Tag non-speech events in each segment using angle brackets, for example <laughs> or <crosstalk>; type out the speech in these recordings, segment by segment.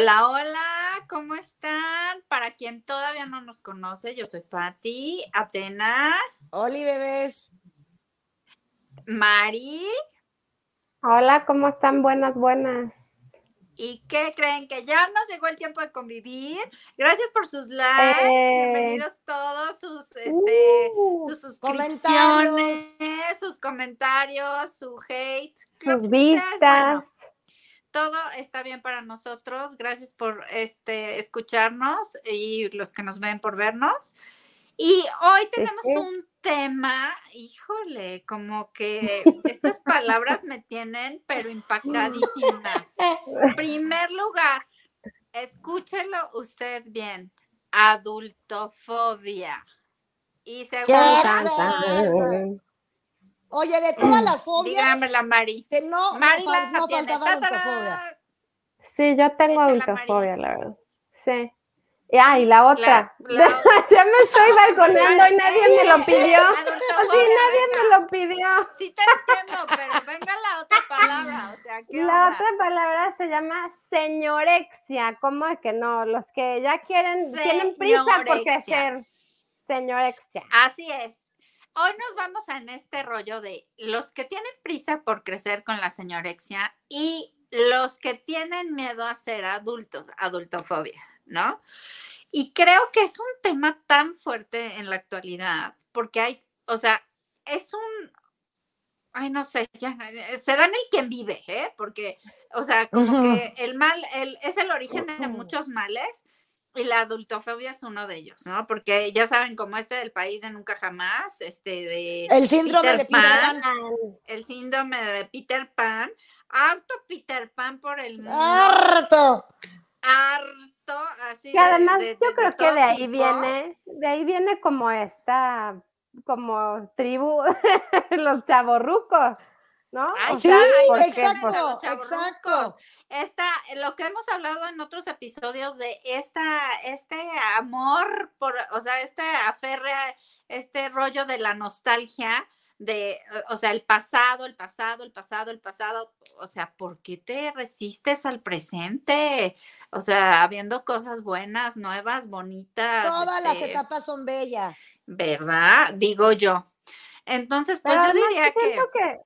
Hola, hola, ¿cómo están? Para quien todavía no nos conoce, yo soy Patti, Atena. Oli, bebés. Mari. Hola, ¿cómo están? Buenas, buenas. ¿Y qué creen? Que ya nos llegó el tiempo de convivir. Gracias por sus likes. Eh. Bienvenidos todos sus, este, Uh, sus suscripciones, comentarios. sus comentarios, su hate, sus vistas. bueno. Todo está bien para nosotros. Gracias por este escucharnos y los que nos ven por vernos. Y hoy tenemos sí. un tema, híjole, como que <laughs> estas palabras me tienen pero impactadísima. En primer lugar, escúchelo usted bien, adultofobia. Y ¿Qué segundo, Tan, es tan. eso? Oye, de todas las <clears throat> fobias, dígamela, Mari. que no, no, Mari la no tiene. faltaba adultofobia. Sí, yo tengo Échala, adultofobia, la verdad. Sí. Y, ah, y la otra. La- la- <laughs> ya me estoy balconeando y nadie Sí, me lo pidió. <laughs> Sí, nadie venga. me lo pidió. Sí te entiendo, pero venga la otra palabra, o sea, ¿qué La onda? otra palabra se llama señorexia. ¿Cómo es que no? Los que ya quieren, tienen prisa por crecer. Señorexia. Así es. Hoy nos vamos en este rollo de los que tienen prisa por crecer con la señorexia y los que tienen miedo a ser adultos, adultofobia, ¿no? Y creo que es un tema tan fuerte en la actualidad, porque hay, o sea, es un, ay, no sé, ya, eh, se da en el quien vive, ¿eh? Porque, o sea, como que el mal, el, es el origen de muchos males y la adultofobia es uno de ellos, ¿no? Porque ya saben, como este del país de nunca jamás, este de El síndrome de Peter Pan, Pan. el síndrome de Peter Pan, harto Peter Pan por el mundo, ¡Harto! harto, así. Que además de- de- yo de creo que todo de ahí tipo. viene, de ahí viene como esta, como tribu, <laughs> los chavorrucos, ¿no? Ay, O Sí, sea, exacto, pues, chavorrucos. exacto. Esta, lo que hemos hablado en otros episodios de esta, este amor por, o sea, este aferre, este rollo de la nostalgia, de, o sea, el pasado, el pasado, el pasado, el pasado, o sea, ¿por qué te resistes al presente? O sea, habiendo cosas buenas, nuevas, bonitas. Todas las este, etapas son bellas. ¿Verdad? Digo yo. Entonces, pues pero yo diría que,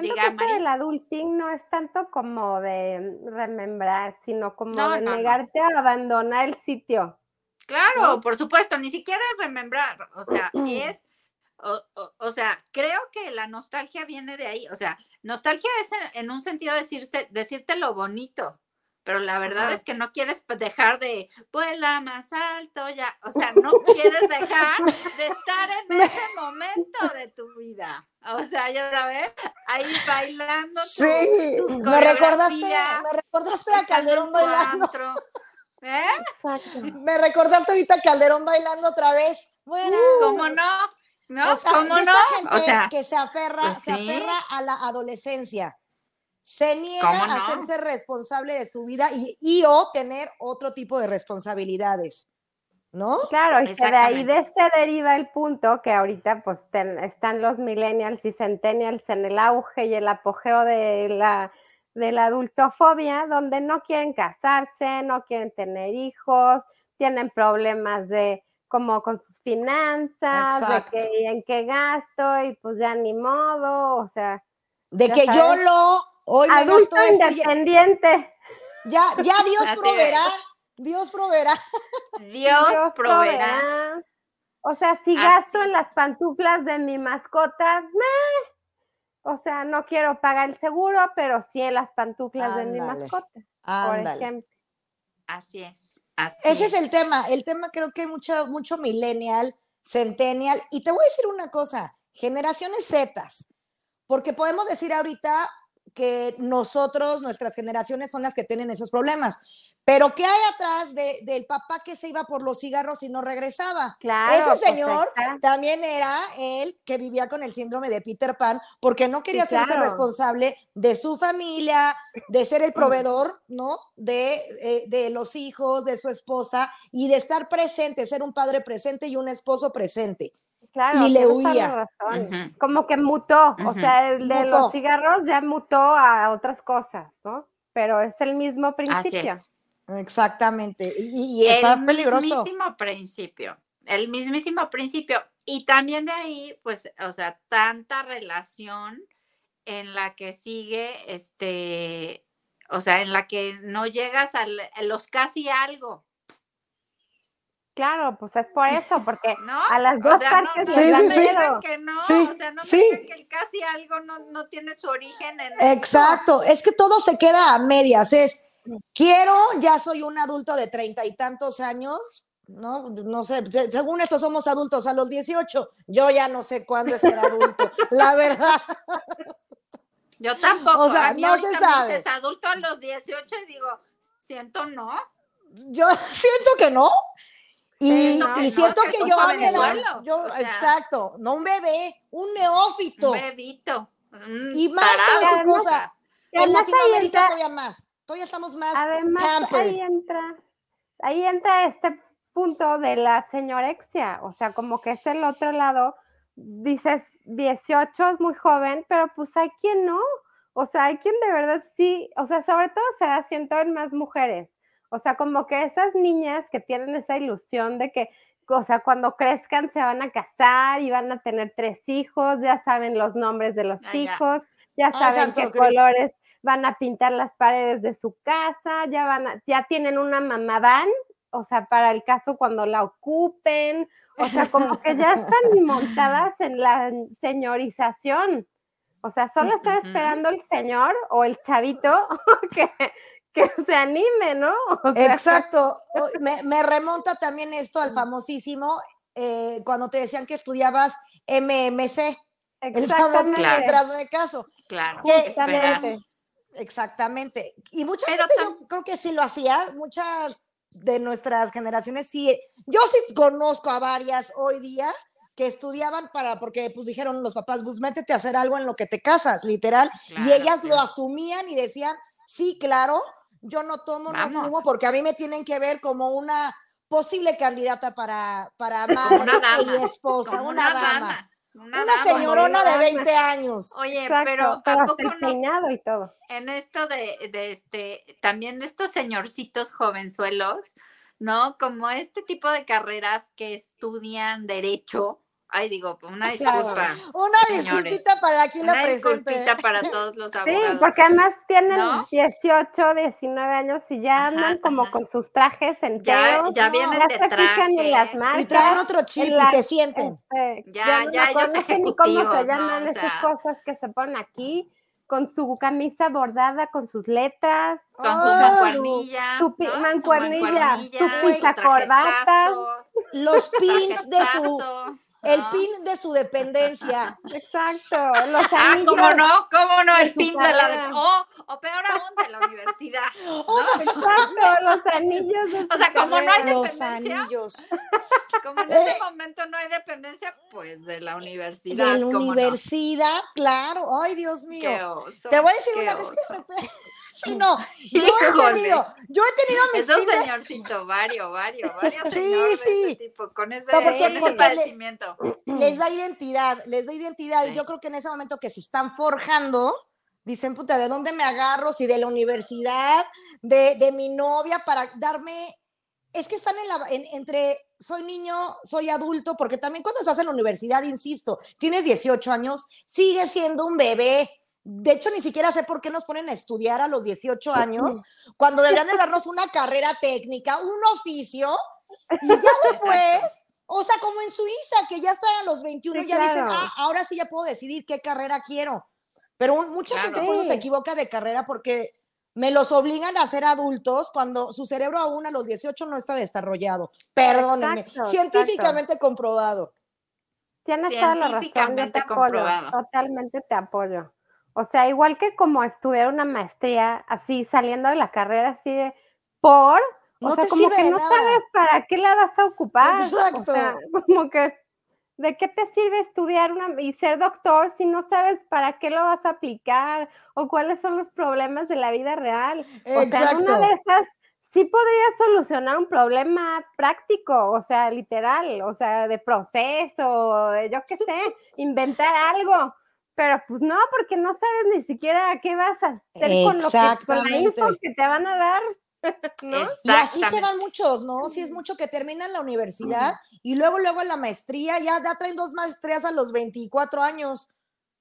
siento Diga, que este del adulting no es tanto como de remembrar, sino como No, de no, no. negarte a abandonar el sitio. Claro, por supuesto, ni siquiera es remembrar, o sea, <clears throat> es, o, o- o sea, creo que la nostalgia viene de ahí, o sea, nostalgia es en, en un sentido decirse, decirte lo bonito, pero la verdad es que no quieres dejar de, vuela más alto, ya, o sea, no <laughs> quieres dejar de estar en ese momento de tu vida, o sea, ya sabes, ahí bailando. Sí, tu me recordaste, me recordaste a Calderón bailando. ¿Eh? Exacto. <laughs> Me recordaste ahorita a Calderón bailando otra vez. Bueno, ¿Cómo no? ¿No? O sea, ¿Cómo no? gente O sea, que se aferra, pues se aferra a la adolescencia. Se niega ¿Cómo a hacerse responsable de su vida y, y o tener otro tipo de responsabilidades. ¿No? Claro, y que de ahí de se deriva el punto que ahorita pues ten- están los millennials y centennials en el auge y el apogeo de la, de la adultofobia, donde no quieren casarse, no quieren tener hijos, tienen problemas de como con sus finanzas, Exacto. de que en qué gasto y pues ya ni modo, o sea, De que yo lo, hoy me adulto gasto esto, ya, independiente. ya, ya <laughs> Dios proveerá, Dios proveerá. Dios, Dios proveerá. O sea, si Así. gasto en las pantuflas de mi mascota, meh. o sea, no quiero pagar el seguro, pero sí en las pantuflas de mi mascota, por ejemplo. Así es. Así Ese es el tema. El tema creo que hay mucho, mucho millennial, centennial. Y te voy a decir una cosa, generaciones Zetas, porque podemos decir ahorita que nosotros, nuestras generaciones son las que tienen esos problemas. Pero ¿qué hay atrás de- del papá que se iba por los cigarros y no regresaba? Claro. Ese señor también era él que vivía con el síndrome de Peter Pan porque no quería Sí, hacerse claro. responsable de su familia, de ser el proveedor, ¿no? De, eh, de los hijos, de su esposa y de estar presente, ser un padre presente y un esposo presente. Claro, y le huía. Como que mutó, o sea, el de Mutó. los cigarros ya mutó a otras cosas, ¿no? Pero es el mismo Así principio. es. Exactamente. Y, y está el peligroso. mismísimo principio. El mismísimo principio. Y también de ahí, pues, o sea, tanta relación en la que sigue, este, o sea, en la que no llegas a los casi algo. Claro, pues es por eso, porque <laughs> ¿No? a las O dos sea, partes no, Sí, sí, que no, Sí, o sea, no me sí. digan que el casi algo no, no tiene su origen en esto. Exacto, es que todo se queda a medias. Es, quiero, ya soy un adulto de treinta y tantos años, ¿no? No sé, se- según esto somos adultos a los 18. Yo ya no sé cuándo es ser adulto, <laughs> la verdad. Yo tampoco. O sea, a mí no se sabe. Me dices adulto a los 18 y digo, siento no. Yo <laughs> siento que no. Y, Siento que no, que que, yo a mi edad, jovenzuelo, yo, o sea. exacto, no un bebé, un neófito. Un bebito. Y más te voy a tarado, decir Además- cosa, En Latinoamérica entra- todavía más. Todavía estamos más Además, pampered. ahí entra, ahí entra este punto de la señorexia, o sea, como que es el otro lado, dices 18 es muy joven, pero pues hay quien no, o sea, hay quien de verdad sí, o sea, sobre todo se da siento en más mujeres, o sea, como que esas niñas que tienen esa ilusión de que, o sea, cuando crezcan se van a casar y van a tener tres hijos, ya saben los nombres de los Ah, hijos, ya saben qué Cristo. colores van a pintar las paredes de su casa, ya van a, ya tienen una mamá van, o sea, para el caso cuando la ocupen, o sea, como que ya <laughs> están montadas en la señorización. O sea, solo está esperando el señor o el chavito <laughs> que, que se anime, ¿no? <laughs> O sea, Exacto. Me, me remonta también esto al famosísimo, eh, cuando te decían que estudiabas MMC, el famosísimo Claro. mientras me caso. Claro. Justamente. Exactamente. Y mucha Pero gente yo creo que sí lo hacía, muchas de nuestras generaciones sí. Yo sí conozco a varias hoy día que estudiaban para, porque pues dijeron los papás, pues métete a hacer algo en lo que te casas, literal. y Claro, ellas lo asumían y decían, sí, claro, yo no tomo, no Vamos. fumo, porque a mí me tienen que ver como una posible candidata para, para madre y esposa, Como una, dama. Una, Una dama. señorona de dama. 20 años. Oye, Exacto, pero pero ¿a hasta poco el no? peinado y todo. en esto de, de este, también de estos señorcitos jovenzuelos, ¿no? Como este tipo de carreras que estudian derecho. Ay, digo, una disculpa. Una Señores, disculpita para quien la Una presente. disculpita para todos los Sí, abogados. porque además tienen ¿No? 18, 19 años y ya Ajá, andan como ajá. con sus trajes ya, enteros. ya no, vienen ya de se fijan en las traje. marcas. Y traen otro chip y se sienten. este, Ya- no ya ellos no sé ni cómo se ¿no? llaman O esas sea. cosas que se ponen aquí, con su camisa bordada, con sus letras. Con su Ah, mancuernilla. su ¿no? mancuernilla, su pisacorbata. trajezazo, Los pins de su, el pin de su dependencia. Exacto, <laughs> los Ah. ¿cómo no? ¿Cómo no? El pin de la... O, o peor aún, de la universidad. <laughs> ¿no? Exacto, los anillos. de O sea, como no hay. Los dependencia, anillos. como en Eh. ese momento no hay dependencia, pues de la universidad. De la universidad, claro. Ay, Dios mío. Qué oso, Te voy a decir qué una vez que oso. de repente. Sí, <laughs> no. Yo he tenido, yo he tenido mis Esos pines- señorcitos, <laughs> varios, varios, varios Sí, sí. ese tipo, con ese, No, porque- con ese porque le- padecimiento. les da identidad, les da identidad. Y Sí. yo creo que en ese momento que se están forjando, dicen, puta, ¿de dónde me agarro? Si de la universidad, de, de mi novia, para darme. Es que están en la, en- entre soy niño, soy adulto, porque también cuando estás en la universidad, insisto, tienes 18 años, sigues siendo un bebé. De hecho, ni siquiera sé por qué nos ponen a estudiar a los 18 años, cuando deberían de darnos una carrera técnica, un oficio, y ya <laughs> después, o sea, como en Suiza, que ya están a los 21, Sí, ya dicen, claro. ah, ahora sí ya puedo decidir qué carrera quiero. Pero un- mucha gente Claro. por eso se equivoca de carrera porque me los obligan a ser adultos cuando su cerebro aún a los 18 no está desarrollado. Perdónenme, Exacto, científicamente comprobado. Tienes toda la razón, yo te apoyo, totalmente te apoyo. O sea, igual que como estudiar una maestría, así saliendo de la carrera, así de por, o No sea, te como que no nada. sabes para qué la vas a ocupar. Exacto. O sea, <laughs> como que, ¿de qué te sirve estudiar una y ser doctor si no sabes para qué lo vas a aplicar o cuáles son los problemas de la vida real? O sea, Exacto. una de esas sí podrías solucionar un problema práctico, o sea, literal, o sea, de proceso, yo qué sé, <laughs> inventar algo. Pero pues no, porque no sabes ni siquiera qué vas a hacer con, lo que, con la info que te van a dar. <laughs> Y así se van muchos, ¿no? Si es mucho que terminan la universidad y luego, luego la maestría, ya, ya traen dos maestrías a los 24 años.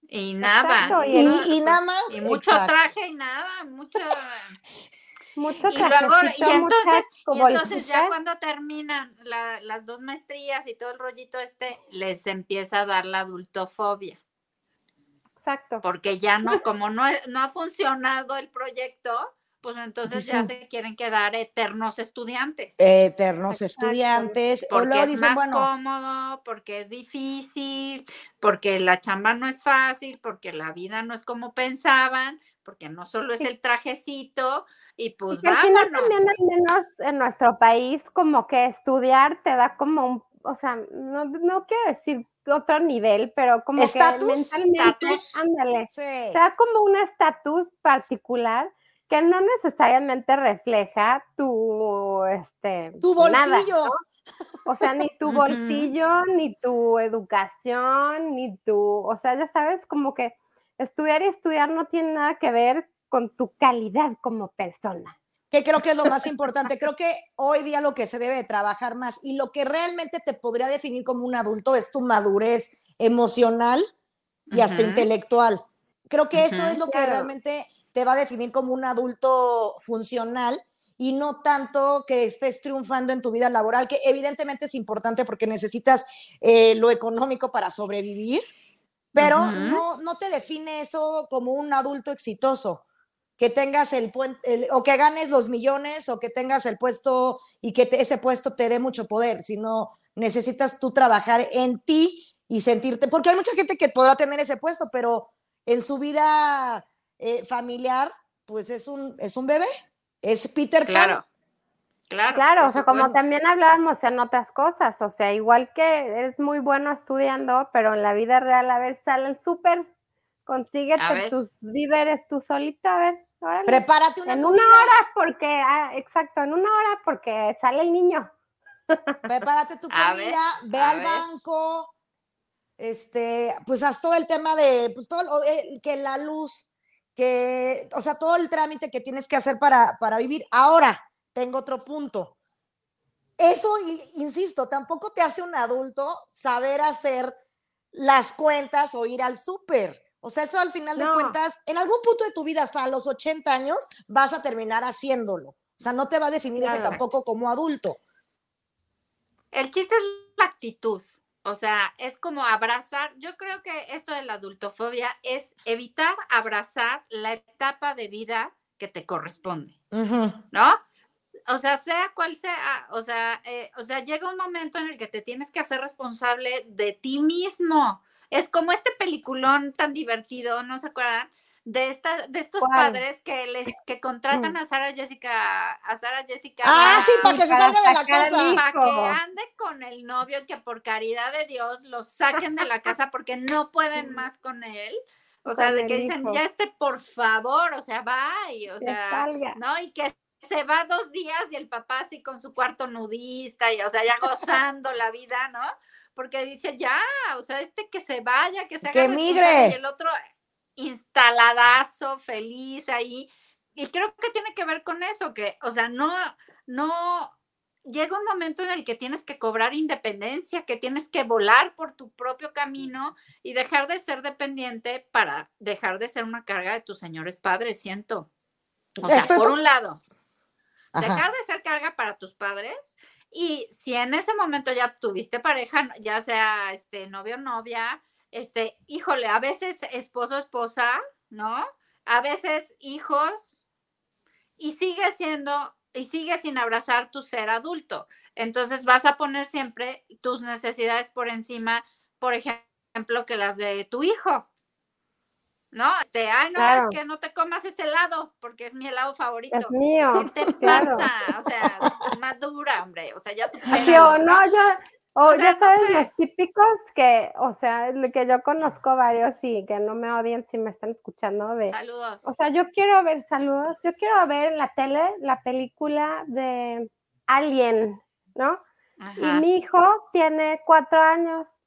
Y nada. y, nada más. Y mucho traje y nada, mucho. <laughs> mucho y luego, y entonces, y entonces ya cuando terminan las dos maestrías y todo el rollito este, les empieza a dar la adultofobia. Exacto. Porque ya no, <laughs> como no, no ha funcionado el proyecto, pues entonces ya se quieren quedar eternos estudiantes. Eternos estudiantes. Porque es más cómodo, porque es difícil, porque la chamba no es fácil, porque la vida no es como pensaban, porque no solo es el trajecito y pues y Al final también al menos en nuestro país como que estudiar te da como un, o sea, no, no quiero decir otro nivel, pero como que mentalmente, ándale, te da como un estatus particular que no necesariamente refleja tu, este, tu bolsillo. O sea, ni tu <laughs> bolsillo, ni tu educación, ni tu, o sea, ya sabes, como que estudiar y estudiar no tiene nada que ver con tu calidad como persona. Que creo que es lo más importante. Creo que hoy día lo que se debe trabajar más y lo que realmente te podría definir como un adulto es tu madurez emocional y hasta intelectual. Creo que eso es lo que realmente te va a definir como un adulto funcional y no tanto que estés triunfando en tu vida laboral, que evidentemente es importante porque necesitas eh, lo económico para sobrevivir, pero no, no te define eso como un adulto exitoso, que tengas el, puente o que ganes los millones o que tengas el puesto y que ese puesto te dé mucho poder, sino necesitas tú trabajar en ti y sentirte, porque hay mucha gente que podrá tener ese puesto, pero en su vida eh, familiar, pues es un, es un bebé, es Peter claro. Claro, claro, o sea, como también hablábamos en otras cosas, o sea, igual que es muy bueno estudiando, pero en la vida real, a ver, sale el súper, consíguete tus víveres tú solito, a ver. Prepárate una En una hora, porque, ah, exacto, en una hora, porque sale el niño. <laughs> Prepárate tu comida, ve al banco, este, pues haz todo el tema de, pues todo, eh, que la luz, que, o sea, todo el trámite que tienes que hacer para, para vivir. Ahora, tengo otro punto. Eso, insisto, tampoco te hace un adulto saber hacer las cuentas o ir al súper. O sea, eso al final de cuentas, en algún punto de tu vida, hasta los 80 años, vas a terminar haciéndolo. O sea, no te va a definir eso tampoco como adulto. El chiste es la actitud. O sea, es como abrazar, yo creo que esto de la adultofobia es evitar abrazar la etapa de vida que te corresponde, ¿no? O sea, sea cual sea, o sea, eh, o sea, llega un momento en el que te tienes que hacer responsable de ti mismo. Es como este peliculón tan divertido, ¿no se acuerdan? de esta, de estos padres que les que contratan mm. a Sara Jessica, a Sara Jessica. Ah, sí, para que se salga de la casa. Para que ande con el novio que por caridad de Dios los saquen de la casa porque no pueden <laughs> más con él. O sea, de que dicen, ya este, por favor, o sea, va y, o sea, ¿no? Y que se va dos días y el papá así con su cuarto nudista y, o sea, ya gozando la vida, ¿no? Porque dice, ya, o sea, este que se vaya, que se haga que migre. Y el otro, instaladazo, feliz ahí. Y creo que tiene que ver con eso, que, o sea, no, no, llega un momento en el que tienes que cobrar independencia, que tienes que volar por tu propio camino y dejar de ser dependiente para dejar de ser una carga de tus señores padres, siento. O sea, por un lado, dejar de ser carga para tus padres y si en ese momento ya tuviste pareja, ya sea este novio o novia, este, híjole, a veces esposo, esposa, ¿no? A veces hijos, y sigue siendo, y sigue sin abrazar tu ser adulto. Entonces vas a poner siempre tus necesidades por encima, por ejemplo, que las de tu hijo. ¿No? Este, ay, no, es que no te comas ese helado, porque es mi helado favorito. Es mío. ¿Qué te <laughs> pasa? O sea, madura, hombre. O sea, ya supera. No, no, ya, o, ya sabes, los típicos que, o sea, que yo conozco varios y que no me odien si me están escuchando de... Saludos. O sea, yo quiero ver, saludos, yo quiero ver en la tele la película de Alien, ¿no? Y mi hijo tiene cuatro años.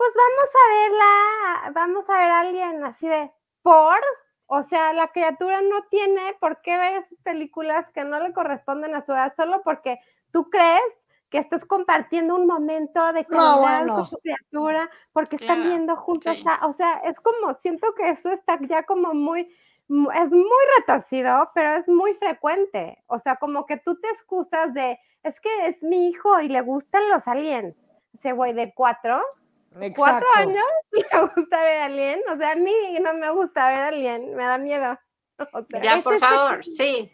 Pues vamos a verla, vamos a ver a alguien así de, ¿por? O sea, la criatura no tiene por qué ver esas películas que no le corresponden a su edad solo porque tú crees que estás compartiendo un momento de calidad con tu criatura porque están viendo juntos, o sea, es como, siento que eso está ya como muy, es muy retorcido, pero es muy frecuente, o sea, como que tú te excusas de, es que es mi hijo y le gustan los aliens, ese güey de cuatro, cuatro años <laughs> le gusta ver alien, o sea, a mí no me gusta ver alien, me da miedo. <laughs> ya, por este favor, sí.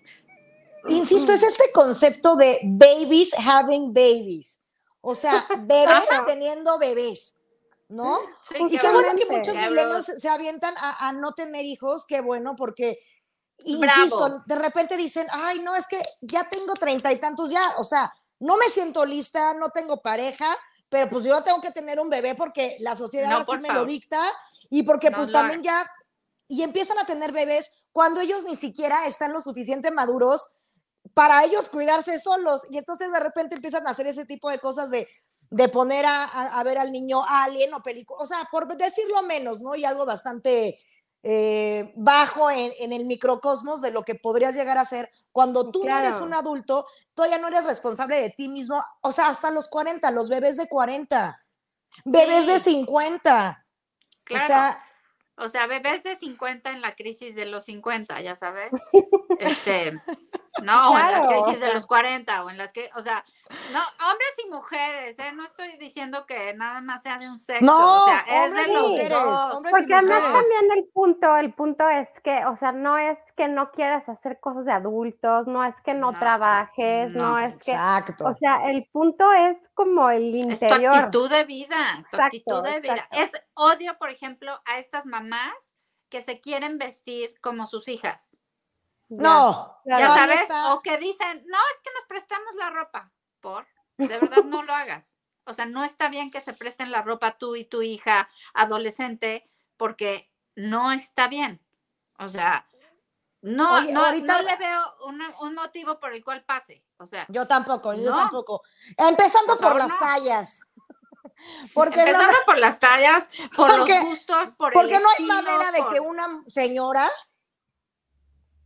Insisto, es este concepto de babies having babies. O sea, <laughs> bebés teniendo bebés, ¿no? y qué bueno que muchos milenios se avientan a, no tener hijos, qué bueno, porque, insisto, de repente dicen, ay, no, es que ya tengo treinta y tantos ya, o sea, no me siento lista, no tengo pareja, pero pues yo tengo que tener un bebé porque la sociedad así me lo dicta y porque pues también ya, y empiezan a tener bebés cuando ellos ni siquiera están lo suficiente maduros para ellos cuidarse solos. Y entonces de repente empiezan a hacer ese tipo de cosas de, de poner a, ver al niño alien o película, o sea, por decirlo menos, ¿no? Y algo bastante eh, bajo en, el microcosmos de lo que podrías llegar a ser cuando tú no eres un adulto, todavía no eres responsable de ti mismo, o sea, hasta los 40, los bebés de 40, bebés de 50. O sea, o sea, bebés de 50 en la crisis de los 50, ya sabes. <laughs> Este, no, o en la crisis de los 40, o en las que, o sea, no, hombres y mujeres, ¿eh? No estoy diciendo que nada más sea de un sexo, no, o sea, es de los mujeres, dos. Porque además también el punto, el punto es que, o sea, no es que no quieras hacer cosas de adultos, no es que no, trabajes, no, es que. Exacto. O sea, el punto es como el interior. Es tu actitud de vida, tu actitud de vida. Es odio, por ejemplo, a estas mamás que se quieren vestir como sus hijas. No, ya sabes, o que dicen, no, es que nos prestamos la ropa. Por, de verdad no lo hagas. O sea, no está bien que se presten la ropa tú y tu hija adolescente porque no está bien. O sea, no, no, no le veo un motivo por el cual pase. O sea, yo tampoco, yo tampoco. Empezando por, las tallas. <laughs> Porque Empezando por las tallas, por los gustos, por Porque no hay manera de que una señora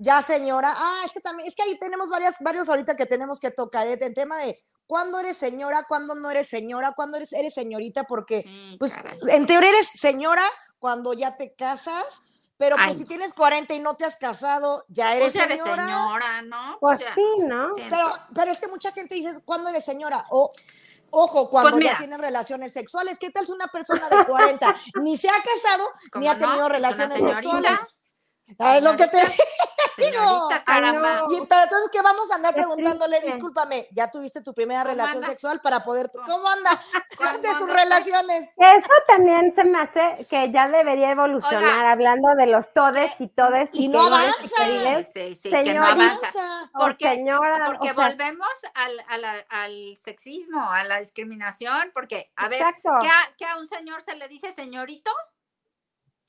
ya señora, ah, es que también, es que ahí tenemos varias, varios ahorita que tenemos que tocar, ¿eh? el tema de cuándo eres señora, cuándo no eres señora, cuándo eres, eres señorita, porque, pues, en teoría eres señora cuando ya te casas, pero pues si tienes 40 y no te has casado, ya eres pues señora. Eres señora, ¿no? Pues sí, ¿no? Pero, pero es que mucha gente dice, ¿cuándo eres señora? O, ojo, cuando pues ya tienes relaciones sexuales, ¿qué tal si una persona de 40 <laughs> ni se ha casado, ni ha tenido relaciones sexuales? ¿Sabes lo que te Señorita, <laughs> caramba. Y, pero entonces, ¿qué vamos a andar preguntándole? Discúlpame, ya tuviste tu primera relación sexual para poder. ¿Cómo anda? <laughs> de sus relaciones. Eso también se me hace que ya debería evolucionar, hablando de los todes y todes. Y, no avanza. sí, sí, que no avanza. Porque, señora, porque volvemos al, al, sexismo, a la discriminación, porque, a ver, ¿qué a un señor se le dice señorito?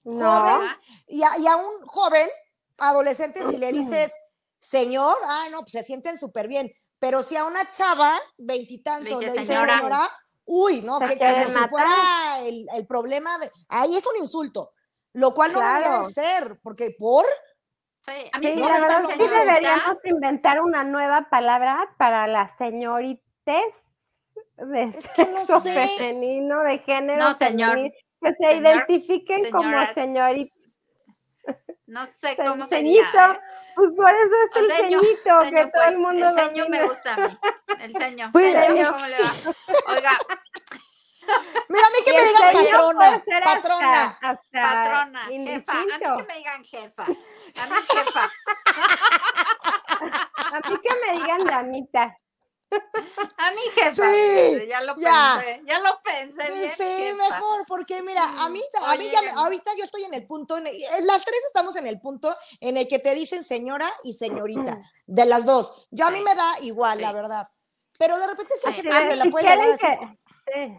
Joven y a, un joven adolescente si le <clears throat> dices señor, ah, no, pues se sienten súper bien. Pero si a una chava, veintitantos, le dice señora, uy, no, que como si fuera el, problema de. Ahí es un insulto, lo cual no debería ser, porque por. Sí, a mí sí, la verdad sí deberíamos inventar una nueva palabra para las señoritas de es que no sé. femenino, de género. No, señor que se identifiquen como señorita. No sé <laughs> cómo sería. ¿eh? Pues por eso es el ceñito, que todo el pues, mundo El ceño me gusta a mí. El ceño. Pues, <laughs> ¿Cómo le va? Oiga. <laughs> Mira, a mí que me digan patrona, patrona, patrona, jefa, a mí que me digan jefa, a mí jefa. a mí que me digan damita. A mi jefa, sí, ya lo pensé, ya lo pensé. sí, mejor, porque mira, a mí, a mí ya, ahorita yo estoy en el punto, en las tres estamos en el punto en el que te dicen señora y señorita, de las dos. Yo a mí me da igual, la verdad. Pero de repente sí, que, te la puede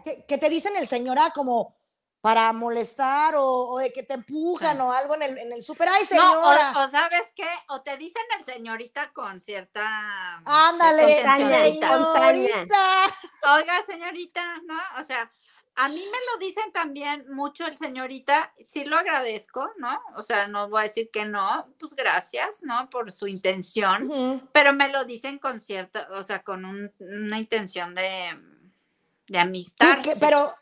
que, que, te dicen el señora como, para molestar o, de que te empujan o algo en el, en el súper. ¡Ay, señora! No, o, sabes qué, o te dicen el señorita con cierta... Ándale, señorita. Oiga, señorita, ¿no? O sea, a mí me lo dicen también mucho el señorita, sí lo agradezco, ¿no? O sea, no voy a decir que no, pues gracias, ¿no? Por su intención, pero me lo dicen con cierta, o sea, con un- una intención de, de ¿Y amistad. Pero,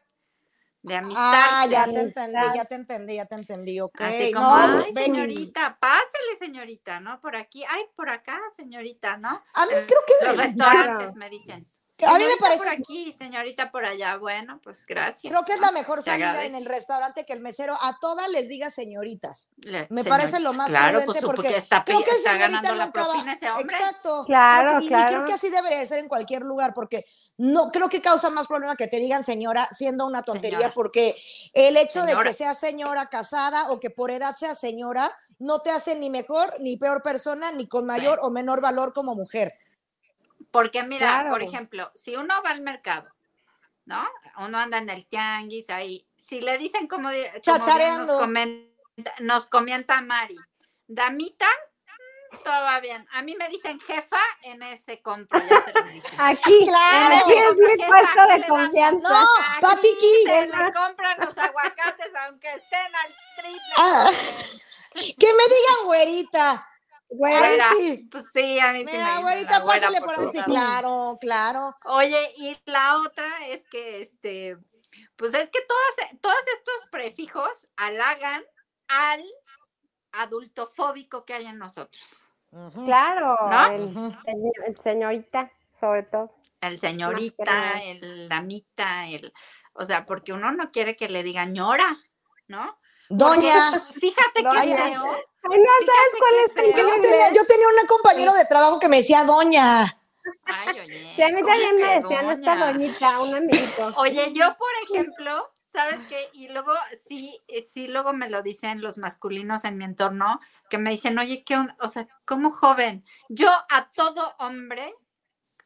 De ah, amistad. ya sí. te entendí, ya te entendí, ya te entendí, ok. Así como, no, ay, señorita, pásele, señorita, ¿no? Por aquí, ay, por acá, señorita, ¿no? A mí En creo que Los es- restaurantes me dicen. A mí me "Señorita parece- por aquí, señorita por allá. Bueno, pues gracias. Creo que es la mejor Se salida agradece. en el restaurante que el mesero a todas les diga señoritas. Le- Me señor- parece lo más Claro, prudente pues porque porque está, creo que está señorita ganando la nunca va- propina ese hombre. Exacto. Claro, Creo que- y- y claro. creo que así debería de ser en cualquier lugar porque no creo que causa más problema que te digan señora siendo una tontería Señora. porque el hecho de Señora. que sea señora casada o que por edad sea señora no te hace ni mejor ni peor persona ni con mayor o menor valor como mujer. Porque mira, Claro. por ejemplo, si uno va al mercado, ¿no? Uno anda en el tianguis ahí, si le dicen como, como nos comenta, nos comenta Mari, damita, todo va bien. A mí me dicen jefa en ese compro, ya se los dije. Aquí, Claro. aquí es mi puesto ¿qué de confianza. No, se le compran los aguacates aunque estén al triple. Ah, que me digan güerita. Güey, Güera. sí. Pues sí, a mí sí me Mira, dicen güerita, la güera pásale por por ahí. Sí, todas claro, claro. Oye, y la otra es que este, pues es que todas, todos estos prefijos halagan al adultofóbico que hay en nosotros. Claro, ¿No? el, señorita, sobre todo. El señorita, el damita, el, o sea, porque uno no quiere que le digan ñora, ¿no? Doña. <laughs> Fíjate que Doña. feo. Ay, no sabes cuál es el Yo tenía, yo tenía un compañero de trabajo que me decía doña. Ay, oye. Sí, a mí ¿cómo también me decían esta doña? doñita, un amiguito. <laughs> Oye, yo, por ejemplo, ¿sabes qué? Y luego, sí, eh, sí, luego me lo dicen los masculinos en mi entorno, que me dicen, oye, ¿qué onda? O sea, como joven, yo a todo hombre,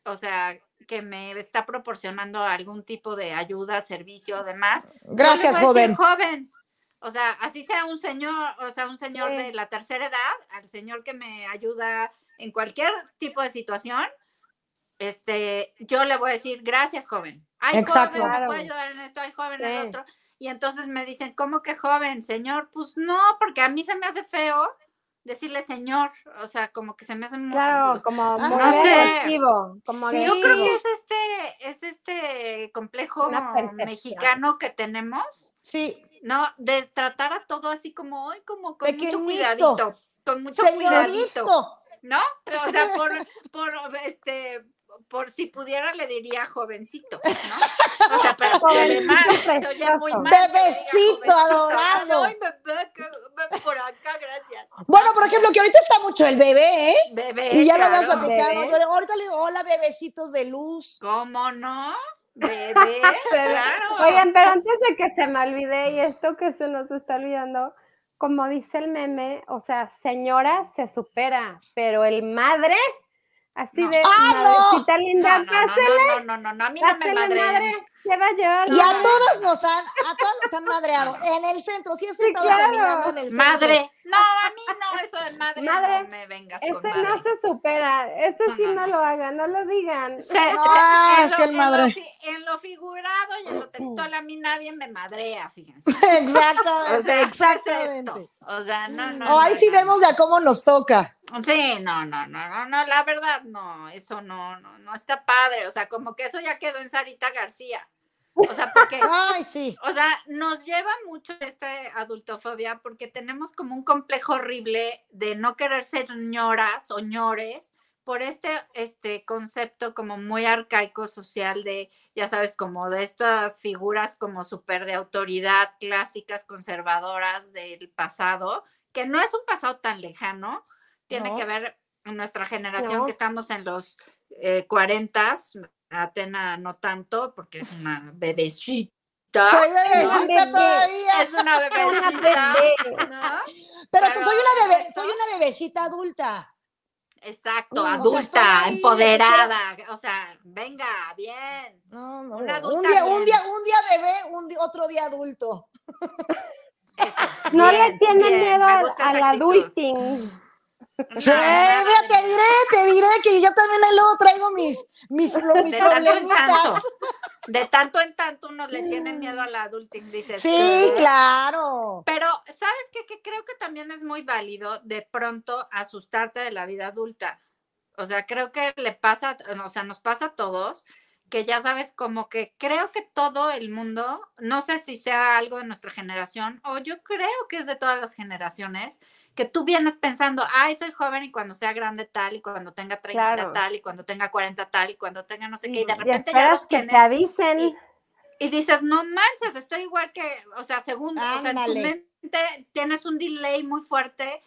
o sea, que me está proporcionando algún tipo de ayuda, servicio, demás. Gracias, decir joven. O sea, así sea un señor, o sea, un señor Sí. de la tercera edad, al señor que me ayuda en cualquier tipo de situación, este, yo le voy a decir, gracias, joven. Ay, Exacto. joven, ¿me Claro. puede ayudar en esto? Ay, joven, en Sí. otro. Y entonces me dicen, ¿cómo que joven, señor? Pues no, porque a mí se me hace feo decirle señor, o sea, como que se me hace muy... Claro, pues, como Ah, muy no sé. agresivo, como Sí. yo creo que es este, es este complejo mexicano que tenemos, Sí, ¿no? De tratar a todo así como, ay, como con mucho cuidadito, con mucho cuidadito, señorito. ¿no? O sea, por, por, este, por si pudiera le diría jovencito, ¿no? O sea, <laughs> pero además se oye muy mal. diga Bebecito jovencito. adorado. Ay, bebé, que- por acá, gracias. Bueno, por ejemplo, que ahorita está mucho el bebé, ¿eh? Bebé, Y ya lo claro. habíamos platicado. Yo le- ahorita le digo, hola, bebecitos de luz. ¿Cómo no? Bebé, <laughs> claro. Oigan, pero antes de que se me olvide y esto que se nos está olvidando, como dice el meme, o sea, señora se supera, pero el madre, así No. de ¡Ah, no! linda, No, no, no, no, no, no, no, a mí no me madre. Llevar. Y a no, todas nos han, a todas nos han madreado. En el centro, sí, Sí, estaba claro. en el centro. Madre. No, a mí no, eso de madre, Madre, no me vengas con Este madre. no se supera, este sí no, lo hagan, no lo digan. Se- No, se- es lo- que el en madre. lo En lo figurado y en lo textual a mí nadie me madrea, fíjense. <laughs> Exactamente, O sea, ¿qué es exactamente. O sea, no, no. Oh, ahí no, sí no. vemos ya cómo nos toca. Sí, no, no, no, no, no, la verdad, no, eso no, no, no está padre. O sea, como que eso ya quedó en Sarita García. O sea, porque Ay, sí. O sea, nos lleva mucho esta adultofobia porque tenemos como un complejo horrible de no querer ser ñoras o ñores por este, este concepto como muy arcaico social de, ya sabes, como de estas figuras como súper de autoridad clásicas, conservadoras del pasado, que no es un pasado tan lejano, tiene No. que ver en nuestra generación No. que estamos en los eh, 40, Atena no tanto, porque es una <laughs> bebecita. Soy bebecita todavía. Es una <laughs> bebecita. ¿no? Pero pero soy una bebé, soy una bebecita adulta. Exacto, o sea, adulta, ahí, empoderada, o sea, venga, bien. No, no. Una Un día, un día, un día bebé, un otro día adulto. <laughs> Eso, No bien, le tienen bien, miedo al, adulting. Sí, mira, te diré, te diré que yo también ahí luego traigo mis, mis, De tanto problemitas. tanto. <laughs> de tanto en tanto uno le tiene miedo al adulting, dices. Sí, claro. Pero, ¿sabes qué? Que creo que también es muy válido de pronto asustarte de la vida adulta. O sea, creo que le pasa, o sea, nos pasa a todos, que ya sabes, como que creo que todo el mundo, no sé si sea algo de nuestra generación, o yo creo que es de todas las generaciones, que tú vienes pensando, ay, soy joven y cuando sea grande tal, y cuando tenga 30 Claro. tal, y cuando tenga 40 tal, y cuando tenga no sé qué, y de Y repente ya esperas los que tienes. te avisen. y- y dices, no manches, estoy igual que, o sea, según, o sea, en tu mente tienes un delay muy fuerte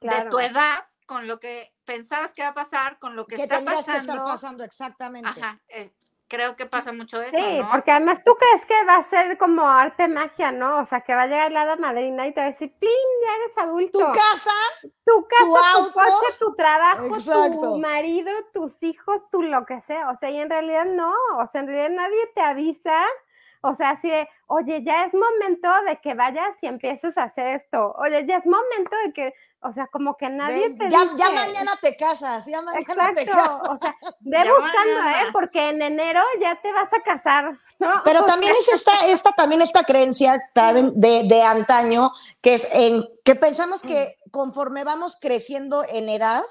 de tu edad con lo que pensabas que va a pasar, con lo que, Que está tendrías que pasando. estar pasando, exactamente. Ajá, eh, creo que pasa mucho eso, Sí, ¿no? porque además tú crees que va a ser como arte magia, ¿no? O sea, que va a llegar la hada madrina y te va a decir, ¡plin! Ya eres adulto. Tu casa, tu casa, tu, auto. coche, tu trabajo, Exacto. tu marido, tus hijos, tu lo que sea. O sea, y en realidad no. O sea, en realidad nadie te avisa. O sea, así de, oye, ya es momento de que vayas y empieces a hacer esto. Oye, ya es momento de que, o sea, como que nadie de- te ya, dice. ya mañana te casas, ya mañana te Exacto. casas. O sea, <laughs> ve Ya buscando, ¿eh? Porque en enero ya te vas a casar, ¿no? <laughs> Pero también es esta, esta, también esta creencia de, de antaño, que es en que pensamos que conforme vamos creciendo en edad,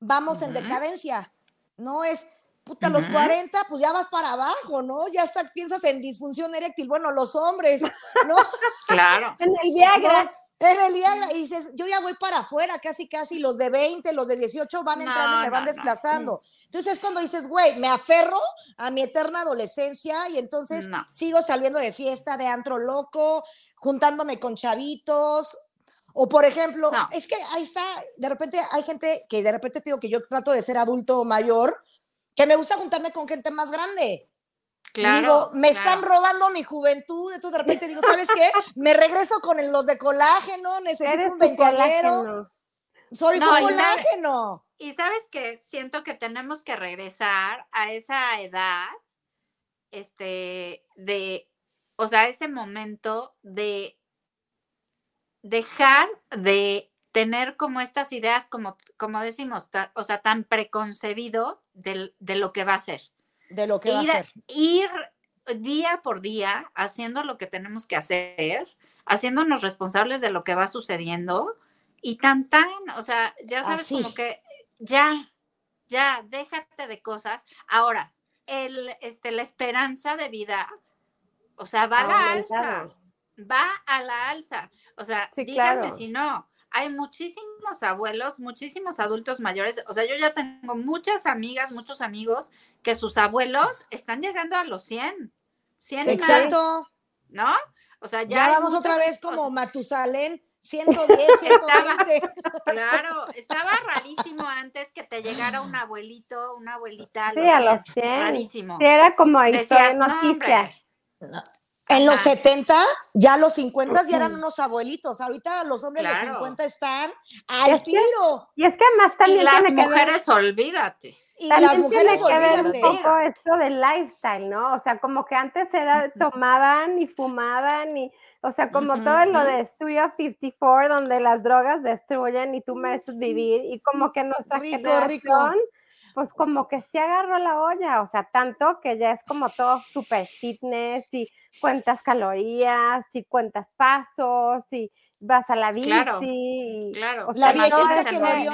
vamos en decadencia. No es, puta, a los Ujú. 40, pues ya vas para abajo, ¿no? Ya hasta piensas en disfunción eréctil. Bueno, los hombres, ¿no? <laughs> Claro. <laughs> En el Viagra. No, En el Viagra, y dices, yo ya voy para afuera, casi, casi, los de 20, los de 18 van No, entrando y me van no, no. desplazando. Entonces es cuando dices, güey, me aferro a mi eterna adolescencia y entonces No. sigo saliendo de fiesta, de antro loco, juntándome con chavitos. O por ejemplo, No. es que ahí está, de repente hay gente que de repente te digo que yo trato de ser adulto mayor, que me gusta juntarme con gente más grande. Y Claro. digo, me claro. están robando mi juventud. Entonces de repente digo, ¿sabes qué? Me regreso con el- los de colágeno, necesito Eres un veinteañero. colágeno. Soy No, su y sabes- colágeno. Y sabes que siento que tenemos que regresar a esa edad, este, de, o sea, ese momento de dejar de tener como estas ideas, como, como decimos, ta- o sea, tan preconcebido de, lo que va a ser. De lo que va a ir, ser. ir día por día haciendo lo que tenemos que hacer, haciéndonos responsables de lo que va sucediendo y tan tan, o sea, ya sabes Así. como que ya, ya, déjate de cosas. Ahora, el, este, la esperanza de vida, o sea, va a la alza, Aumentado. va a la alza. O sea, Sí, díganme claro. si no. Hay muchísimos abuelos, muchísimos adultos mayores. O sea, yo ya tengo muchas amigas, muchos amigos que sus abuelos están llegando a los 100. 100 y más, Exacto. ¿no? O sea, ya. Ya, vamos muchos- otra vez o sea, como Matusalén, <laughs> 110, 120. Claro, estaba rarísimo antes que te llegara un abuelito, una abuelita. Sí, a los 100. Rarísimo. Sí, era como Decías, historia no, noticia. hombre, En los Ajá. 70, ya los 50 ya eran unos abuelitos. Ahorita los hombres de Claro. 50 están al Es que- tiro. y es que además Y también las tiene que ver- mujeres, olvídate. Y También las mujeres, tiene que ver un olvídate. poco esto del lifestyle, ¿no? O sea, como que antes era, tomaban y fumaban y, o sea, como Ujú, todo lo ujú. de Studio 54, donde las drogas destruyen y tú mereces vivir, y como que nuestra Rico, generación, rico. Pues como que se agarró la olla, o sea, tanto que ya es como todo súper fitness y cuentas calorías y cuentas pasos y vas a la bici Claro, y, Claro. o La sea, viejita que murió.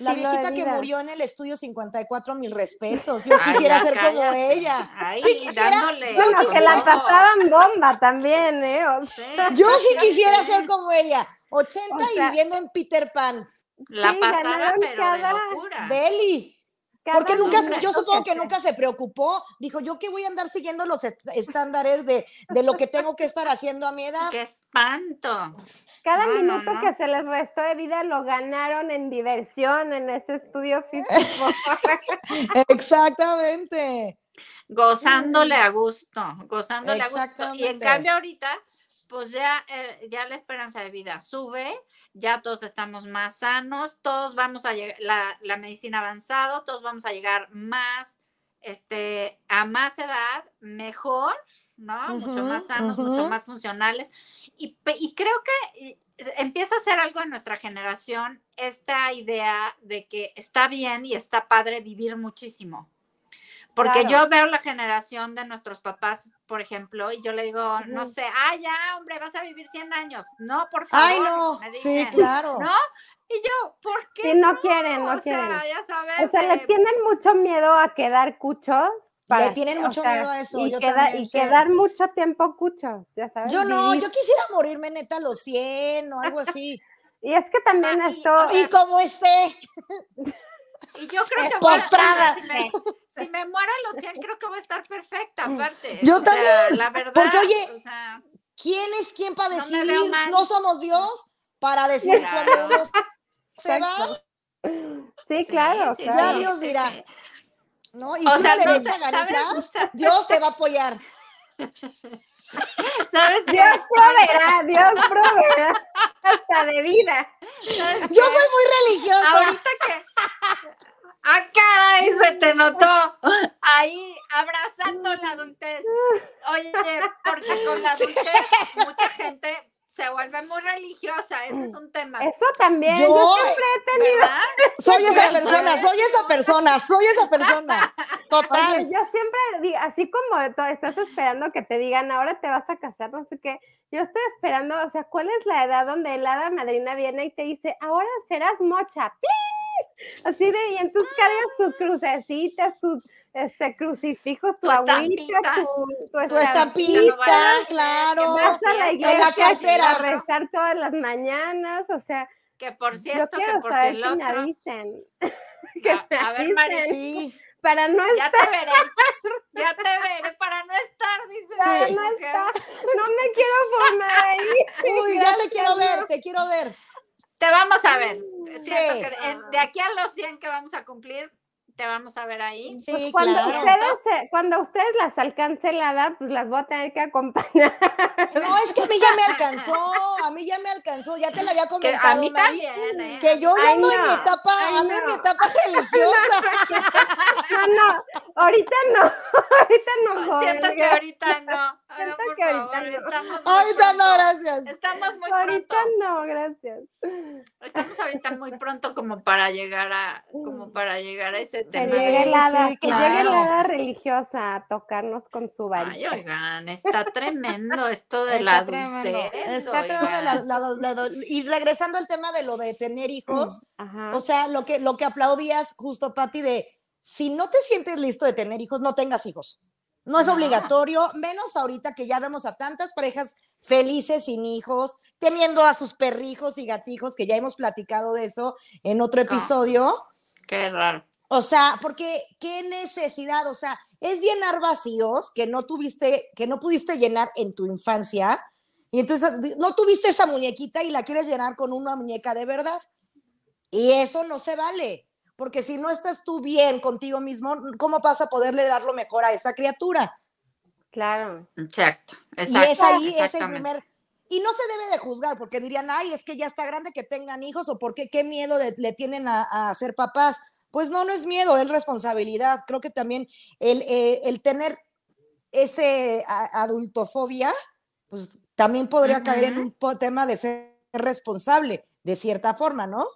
La de viejita que murió en el estudio 54, mil respetos. Yo Ay, quisiera ser como ella. Ay, Sí quisiera- dándole. yo Bueno, que la pasaban bomba también, ¿eh? O sea, Sí, Yo sí quisiera ser como ella. 80 O sea, y viviendo en Peter Pan. La Sí, pasaba, pero de cada- locura. Deli. Cada Porque nunca, yo supongo que se- nunca se preocupó. Dijo, yo que voy a andar siguiendo los est- estándares de, de lo que tengo que estar haciendo a mi <laughs> edad. ¡Qué espanto! Cada No, minuto no. que se les restó de vida lo ganaron en diversión en ese estudio 54. <laughs> Exactamente. Gozándole a gusto, gozándole a gusto. Y en cambio ahorita, pues ya, eh, ya la esperanza de vida sube, ya todos estamos más sanos, todos vamos a llegar, la, la medicina avanzado, todos vamos a llegar más, este, a más edad, mejor, ¿no? mucho más sanos, mucho más funcionales. Y, y creo que eh, empieza a ser algo en nuestra generación esta idea de que está bien y está padre vivir muchísimo. Porque Claro. yo veo la generación de nuestros papás, por ejemplo, y yo le digo, no sé, ah, ya, hombre, vas a vivir 100 años. No, por favor. Ay, no. me Sí, claro. ¿No? Y yo, ¿por qué? Sí, no quieren, no o sea, quieren. ya sabes. O sea, le de- tienen mucho miedo a quedar cuchos. Le tienen o mucho sea, miedo a eso, Y, yo queda- también y sé. quedar mucho tiempo cuchos, ya sabes. Yo no, vivir. yo quisiera morirme neta a los 100 o algo así. Y es que también Ah, y- esto. o sea, y como esté, Y yo creo que voy a- Postrada. si me, si me muero a los 100, creo que voy a estar perfecta, aparte. Yo O sea, también, la verdad. porque, oye, o sea, ¿quién es quién para decidir? No somos Dios para decir Claro. cuando uno se va, Exacto. Sí, sí, claro, sí, claro. Ya Dios dirá. sí. ¿no? Y O si sea, le no, ganitas, Dios te va a apoyar. <laughs> ¿Sabes? Dios proveerá, Dios proveerá hasta de vida. ¿Sabes Yo soy muy religiosa. Ahorita que. ¡Ah, caray! Se te notó. Ahí, abrazando la adultez. Oye, porque con la adultez, mucha gente se vuelve muy religiosa. Ese es un tema. Eso también. Yo, Yo siempre he tenido. ¿Verdad? soy esa persona, soy esa persona, soy esa persona. Total. yo siempre digo, así como estás esperando que te digan, ahora te vas a casar, no sé qué, yo estoy esperando, o sea, ¿cuál es la edad donde el hada madrina viene y te dice, ahora serás mocha? ¡Pi! Así de, y entonces cargas tus crucecitas, tus este, crucifijos, tu, Tu agüita, tu, tu Tu estampita, estampita, claro. Vas a la En la iglesia cartera. a rezar todas las mañanas, o sea, Que por esto, que por si el que me otro. avisen. <laughs> que A, me a ver, avisen, Mari, Sí. para no ya estar, te veré. Ya te veré para no estar, dice para no estar, no me quiero formar ahí. Uy, ya te quiero ver, te quiero ver. Te vamos a ver. Siento Sí. que de aquí a los 100 que vamos a cumplir, te vamos a ver ahí. Sí, Pues cuando, claro. ustedes, se- cuando ustedes las alcancen la edad, pues las voy a tener que acompañar. No, es que a mí ya me alcanzó, a mí ya me alcanzó, ya te lo había Que a comentado, mí Mari, también, ¿eh? que yo ya ando en mi no, etapa, ay, ando en mi no. etapa <laughs> religiosa. No, no, ahorita no, <laughs> ahorita no, joven. Siento que ahorita no. Ay, no, Siento por que ahorita favor, no. estamos <laughs> muy Ahorita no, pronto. gracias. Estamos muy Ahorita pronto. no, gracias. Estamos ahorita muy pronto como para llegar a, como para llegar a ese Que tema. llegue la hada, sí, que llegue claro. la hada religiosa a tocarnos con su Ay, varita. oigan, está tremendo esto de la Está tremendo, adultez. está tremendo. la- la- la- y regresando al tema de lo de tener hijos, Ajá. o sea, lo que, lo que aplaudías justo, Patti, de si no te sientes listo de tener hijos, no tengas hijos. No es obligatorio, menos ahorita que ya vemos a tantas parejas felices sin hijos, teniendo a sus perrijos y gatijos, que ya hemos platicado de eso en otro ¿Cómo? episodio. Qué raro. O sea, porque qué necesidad, o sea, es llenar vacíos que no tuviste, que no pudiste llenar en tu infancia. Y entonces no tuviste esa muñequita y la quieres llenar con una muñeca de verdad. Y eso no se vale, porque si no estás tú bien contigo mismo, ¿cómo vas a poderle dar lo mejor a esa criatura? Claro. Exacto, y exacto. es ahí, es el primer... Y no se debe de juzgar, porque dirían, ay, es que ya está grande que tengan hijos, o porque qué miedo de- le tienen a, a ser papás. Pues no, no es miedo, es responsabilidad. Creo que también el, eh, el tener ese a- adultofobia, pues también podría caer en un tema de ser responsable, de cierta forma, ¿no?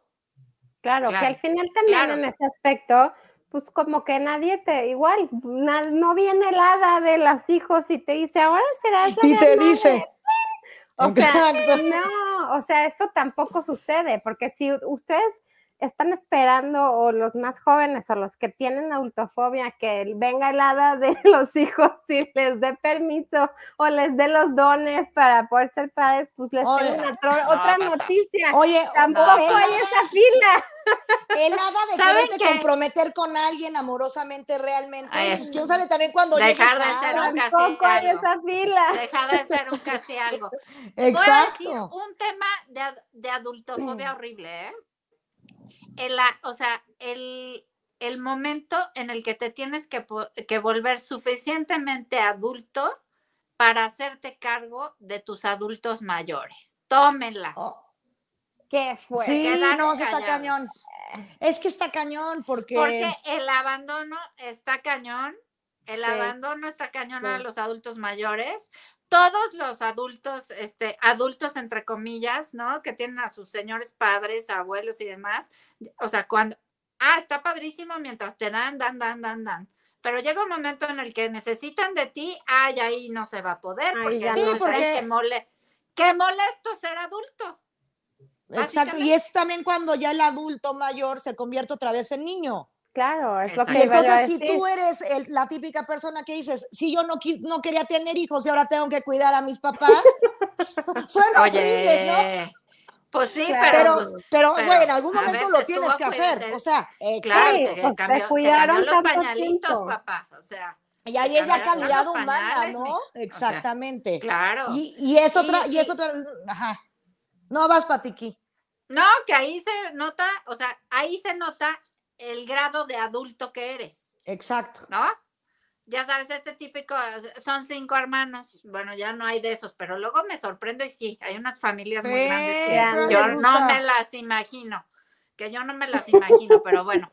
Claro, que al final también claro. en ese aspecto, pues como que nadie te, igual, na- no viene el hada de los hijos y te dice, ahora serás la Y te gran madre". dice, O sea, no, o sea, eso tampoco sucede, porque si ustedes están esperando, o los más jóvenes, o los que tienen autofobia, que venga el hada de <laughs> los hijos y les dé permiso, o les dé los dones para poder ser padres, pues les Oye, tengo una no otra noticia. oye, Tampoco no, el, hay esa fila. el hada de ¿Saben quererte qué? comprometer con alguien amorosamente realmente, Ay, pues es- quién sabe también cuando Dejar de a- ser un casi Tampoco hay esa fila. Deja de ser un casi algo. <laughs> Voy a decir Exacto. un tema de, de adultofobia horrible, ¿eh? El, o sea, el, el momento en el que te tienes que, que volver suficientemente adulto para hacerte cargo de tus adultos mayores. Tómenla. Oh, ¿Qué fue? sí, no, está callados. cañón. Es que está cañón porque, Porque el abandono está cañón. El Sí. abandono está cañón a los adultos mayores. Todos los adultos, este, adultos entre comillas, ¿no? Que tienen a sus señores padres, abuelos y demás. O sea, cuando, ah, está padrísimo mientras te dan, dan, dan, dan, dan. pero llega un momento en el que necesitan de ti, ay, ahí no se va a poder, porque, ya entonces no. Sí, porque- qué, mole- qué molesto ser adulto. Exacto, y es también cuando ya el adulto mayor se convierte otra vez en niño. Claro, es lo que a entonces si decir. tú eres el- la típica persona que dices, si yo no, no quería tener hijos y ahora tengo que cuidar a mis papás, <laughs> suena horrible, ¿no? Oye, pues sí, Claro. pero, Pero, pues, pero, pero, güey, en algún momento lo tienes que hacer. O sea, claro, exacto. Sí, te, pues, te cambió, te cuidaron los pañalitos, tiempo. papá. O sea, Y ahí es ya cambiaron calidad humana, pañales, ¿no? mi- o sea, Exactamente. claro. Y, y es otra, Y- y es otra, ajá. No vas, Patiqui. No, que ahí se nota, o sea, ahí se nota el grado de adulto que eres, Exacto. ¿no? Ya sabes, este típico, son cinco hermanos, bueno, ya no hay de esos, pero luego me sorprendo y sí, hay unas familias muy grandes que yo no me las imagino, que yo no me las imagino, pero bueno.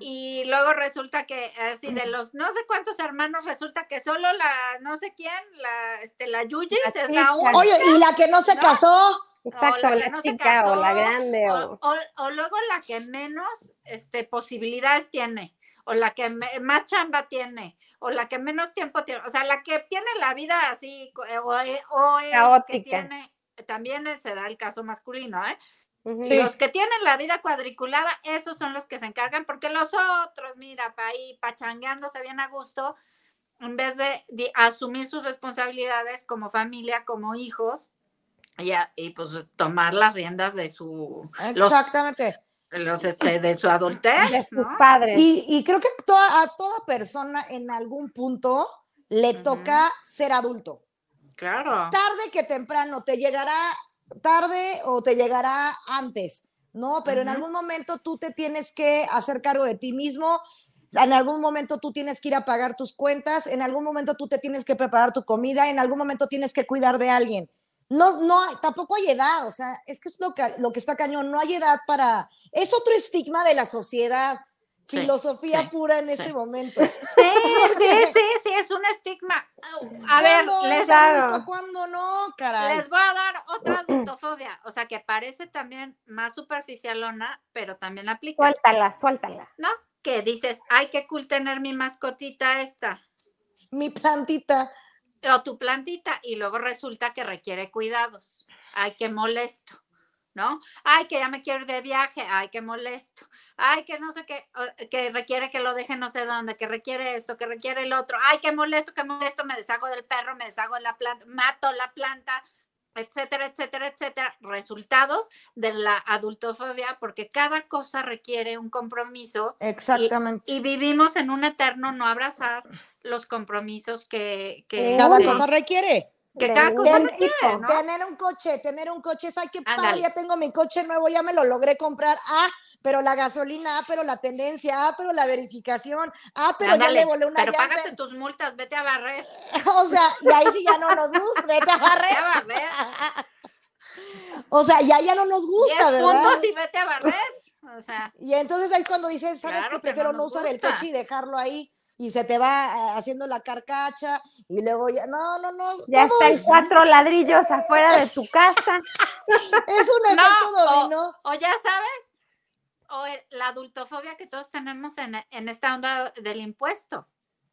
Y luego resulta que así de los no sé cuántos hermanos, resulta que solo la no sé quién, la este la Yuyis La es la única. Oye, y la que no se ¿No? casó, Exacto, la que la no se chica o la casó, grande o, o... o- o luego la que menos este, posibilidades tiene, o la que me- más chamba tiene, o la que menos tiempo tiene, o sea, la que tiene la vida así, eh, o, eh, o el que Caótica. tiene, también eh, se da el caso masculino, ¿eh? Sí. Los que tienen la vida cuadriculada, esos son los que se encargan, porque los otros, mira, pa' ahí pachangueándose bien a gusto, en vez de, de asumir sus responsabilidades como familia, como hijos, y, a- y, pues tomar las riendas de su exactamente. los, este, de su adultez, de sus ¿no? padres. Y, y creo que toda- a toda persona en algún punto le toca ser adulto. Claro. Tarde que temprano, te llegará tarde o te llegará antes, ¿no? Pero en algún momento tú te tienes que hacer cargo de ti mismo. En algún momento tú tienes que ir a pagar tus cuentas, en algún momento tú te tienes que preparar tu comida, en algún momento tienes que cuidar de alguien. No, no, hay- tampoco hay edad, o sea, es que es lo que, lo que está cañón, no hay edad para, es otro estigma de la sociedad, Sí, filosofía sí, pura en sí. este momento. <laughs> Sí, sí, <laughs> sí, sí, es un estigma. A ver, ¿Cuándo les, adulto, ¿Cuándo no, caray? les voy a dar otra adultofobia, o sea, que parece también más superficialona, pero también aplica. Suéltala, suéltala. ¿no? Que dices, ay, qué cool tener mi mascotita esta, Mi plantita. O tu plantita, y luego resulta que requiere cuidados. Ay, qué molesto, ¿no? Ay, que ya me quiero de viaje, ay, qué molesto. Ay, que no sé qué, que requiere que lo deje no sé dónde, que requiere esto, que requiere el otro. Ay, qué molesto, qué molesto, me deshago del perro, me deshago de la planta, mato la planta, etcétera, etcétera, etcétera. Resultados de la adultofobia, porque cada cosa requiere un compromiso Exactamente. y vivimos en un eterno no abrazar los compromisos que, que, Cada de- cosa requiere. Que cada cosa. ¿no? Tener un coche, tener un coche, ay, qué padre, ya tengo mi coche nuevo, ya me lo logré comprar. Ah, pero la gasolina, ah, pero la tendencia, ah, pero la verificación, ah, pero ya le volé una pero llanta. págate tus multas, vete a barrer, <laughs> O sea, y ahí sí ya no nos gusta, vete a <laughs> vete barrer. a barrer. <laughs> O sea, ya ya no nos gusta, ¿verdad? puntos y vete a barrer. O sea, Y entonces ahí cuando dices, ¿sabes Claro qué? que Prefiero no, usar el coche y dejarlo ahí y se te va ah, haciendo la carcacha y luego ya, no, no, no, Ya están es, cuatro ladrillos afuera de tu casa. <laughs> es un No, efecto o- dominó. o ya sabes, o el- la adultofobia que todos tenemos en, en esta onda del impuesto,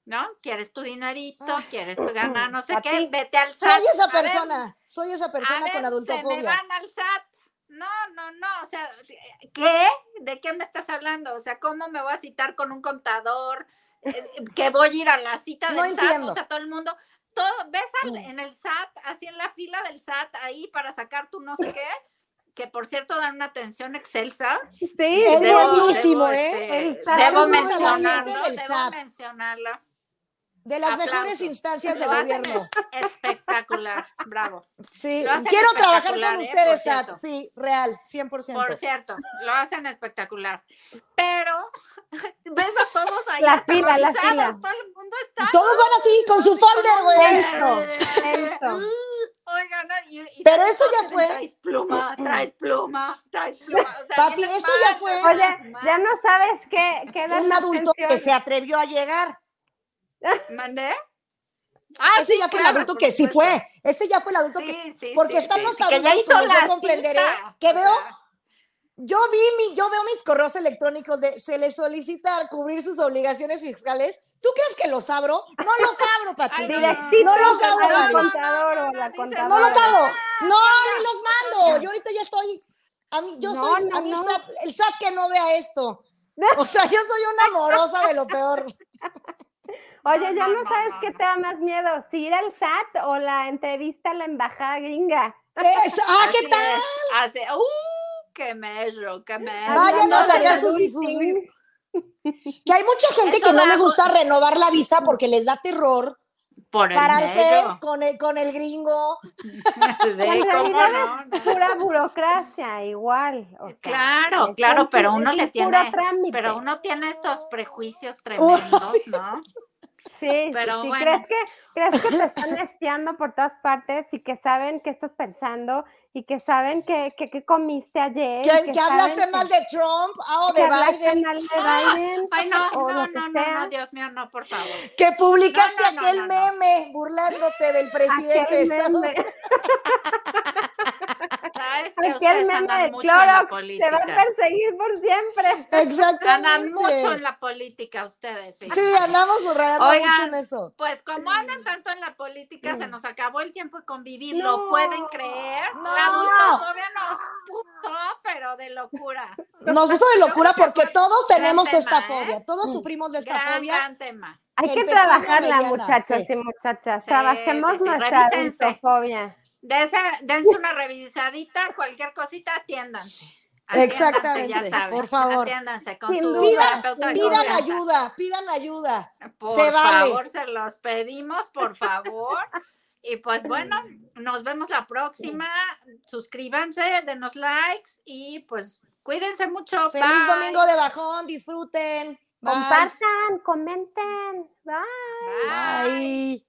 ¿no? Quieres tu dinerito, Ah. quieres tu ganar, no sé A qué, ti. vete al SAT. Soy esa ver, persona, soy esa a persona ver, con Se me adultofobia. van al SAT. No, no, no, o sea, ¿qué? ¿De qué me estás hablando? O sea, ¿cómo me voy a citar con un contador? Que voy a ir a la cita del No SAT, entiendo. o sea, todo el mundo, todo, ves al- Mm. en el SAT, así en la fila del SAT, ahí para sacar tu no sé qué, que por cierto dan una atención excelsa. Sí, Es Debo- buenísimo, debo, ¿eh? este, debo del debo SAT. De las Aplausos. mejores instancias de gobierno. espectacular, bravo. Sí, quiero trabajar con ¿eh? ustedes, cierto. Sí, real, 100%. Por cierto, lo hacen espectacular. Pero <laughs> ves a todos ahí La fila, la aterrorizados, fila. todo el mundo está Todos van así con su folder, güey. Lento. Oigan, y, y Pero eso ya fue. Traes pluma, traes pluma, traes pluma. O sea, Pati, eso ya fue. Oye, ya no sabes qué, qué Un adulto que se atrevió a llegar. ¿Mandé? Ah, Ese sí, ya fue el adulto que sí fue. Ese ya fue el adulto que. Sí, porque sí, están sí, los sí, que ya adultos hizo como yo la comprenderé, cita, que veo yo vi mi, yo veo mis correos electrónicos de se les solicita cubrir sus obligaciones fiscales. ¿Tú crees que los abro? No los abro, Pati. Ay, No, los abro, Gaby. contador o No, la no, contadora. no los abro. No, no, ni los mando. Yo ahorita ya estoy. A mí, yo No, soy, no, a mí el no. SAT, el SAT que no vea esto. O sea, yo soy una amorosa de lo peor. Oye, ya no, sabes qué te da más miedo, si ir al SAT o la entrevista a la embajada gringa. Es- ah, ¿qué Así tal? Hace, ¡uh! ¡Qué mello! ¡Qué mello! Vayan a sacar sus, Que hay mucha <laughs> gente Eso que no le gu- gusta renovar la visa porque les da terror Por el pararse con el, con el gringo. <laughs> Sí, En ¿cómo realidad no? es pura burocracia, igual. o sea, Claro, claro, pero uno un le tiene, trámite. pero uno tiene estos prejuicios <laughs> tremendos, ¿no? Sí, Pero sí, bueno. ¿crees que, ¿crees que te están espiando por todas partes y que saben qué estás pensando y que saben que, que, que comiste ayer? Que, que que hablaste mal de Trump o que de Biden. mal de Biden? <gasps> Ay, no, o no, no, no, sea. no, Dios mío, no, por favor. Que publicaste No, no, no, aquel no, no. meme burlándote del presidente de Estados meme, <laughs> Unidos. Sabes que aquel ustedes meme andan de mucho en la Clorox te va a perseguir por siempre. Exactamente. Andan mucho en la política ustedes. Sí, fíjense. andamos subrayando Oigan, mucho en eso. Pues como andan tanto en la política, se nos acabó el tiempo de convivir. No. ¿Lo pueden creer? No. La adultofobia nos puto, pero de locura. Nos puso de locura porque todos tenemos tema, esta ¿eh? fobia. Todos sufrimos de esta Gran, fobia. gran tema. Hay El que trabajarla, mediana, muchachos sí. y muchachas. Sí, Trabajemos sí, sí, nuestra adultofobia. Dense, dense una revisadita, cualquier cosita, atiéndanse. Atiéndanse, Exactamente, ya saben. por favor. Atiéndanse con su duda, terapeuta de Pidan confianza. ayuda, pidan ayuda. Por Se vale. favor, se los pedimos, por favor. Y pues bueno, nos vemos la próxima. Suscríbanse, denos likes y pues cuídense mucho. Feliz Bye. domingo de bajón, disfruten. Bye. Compartan, comenten. Bye. Bye. Bye.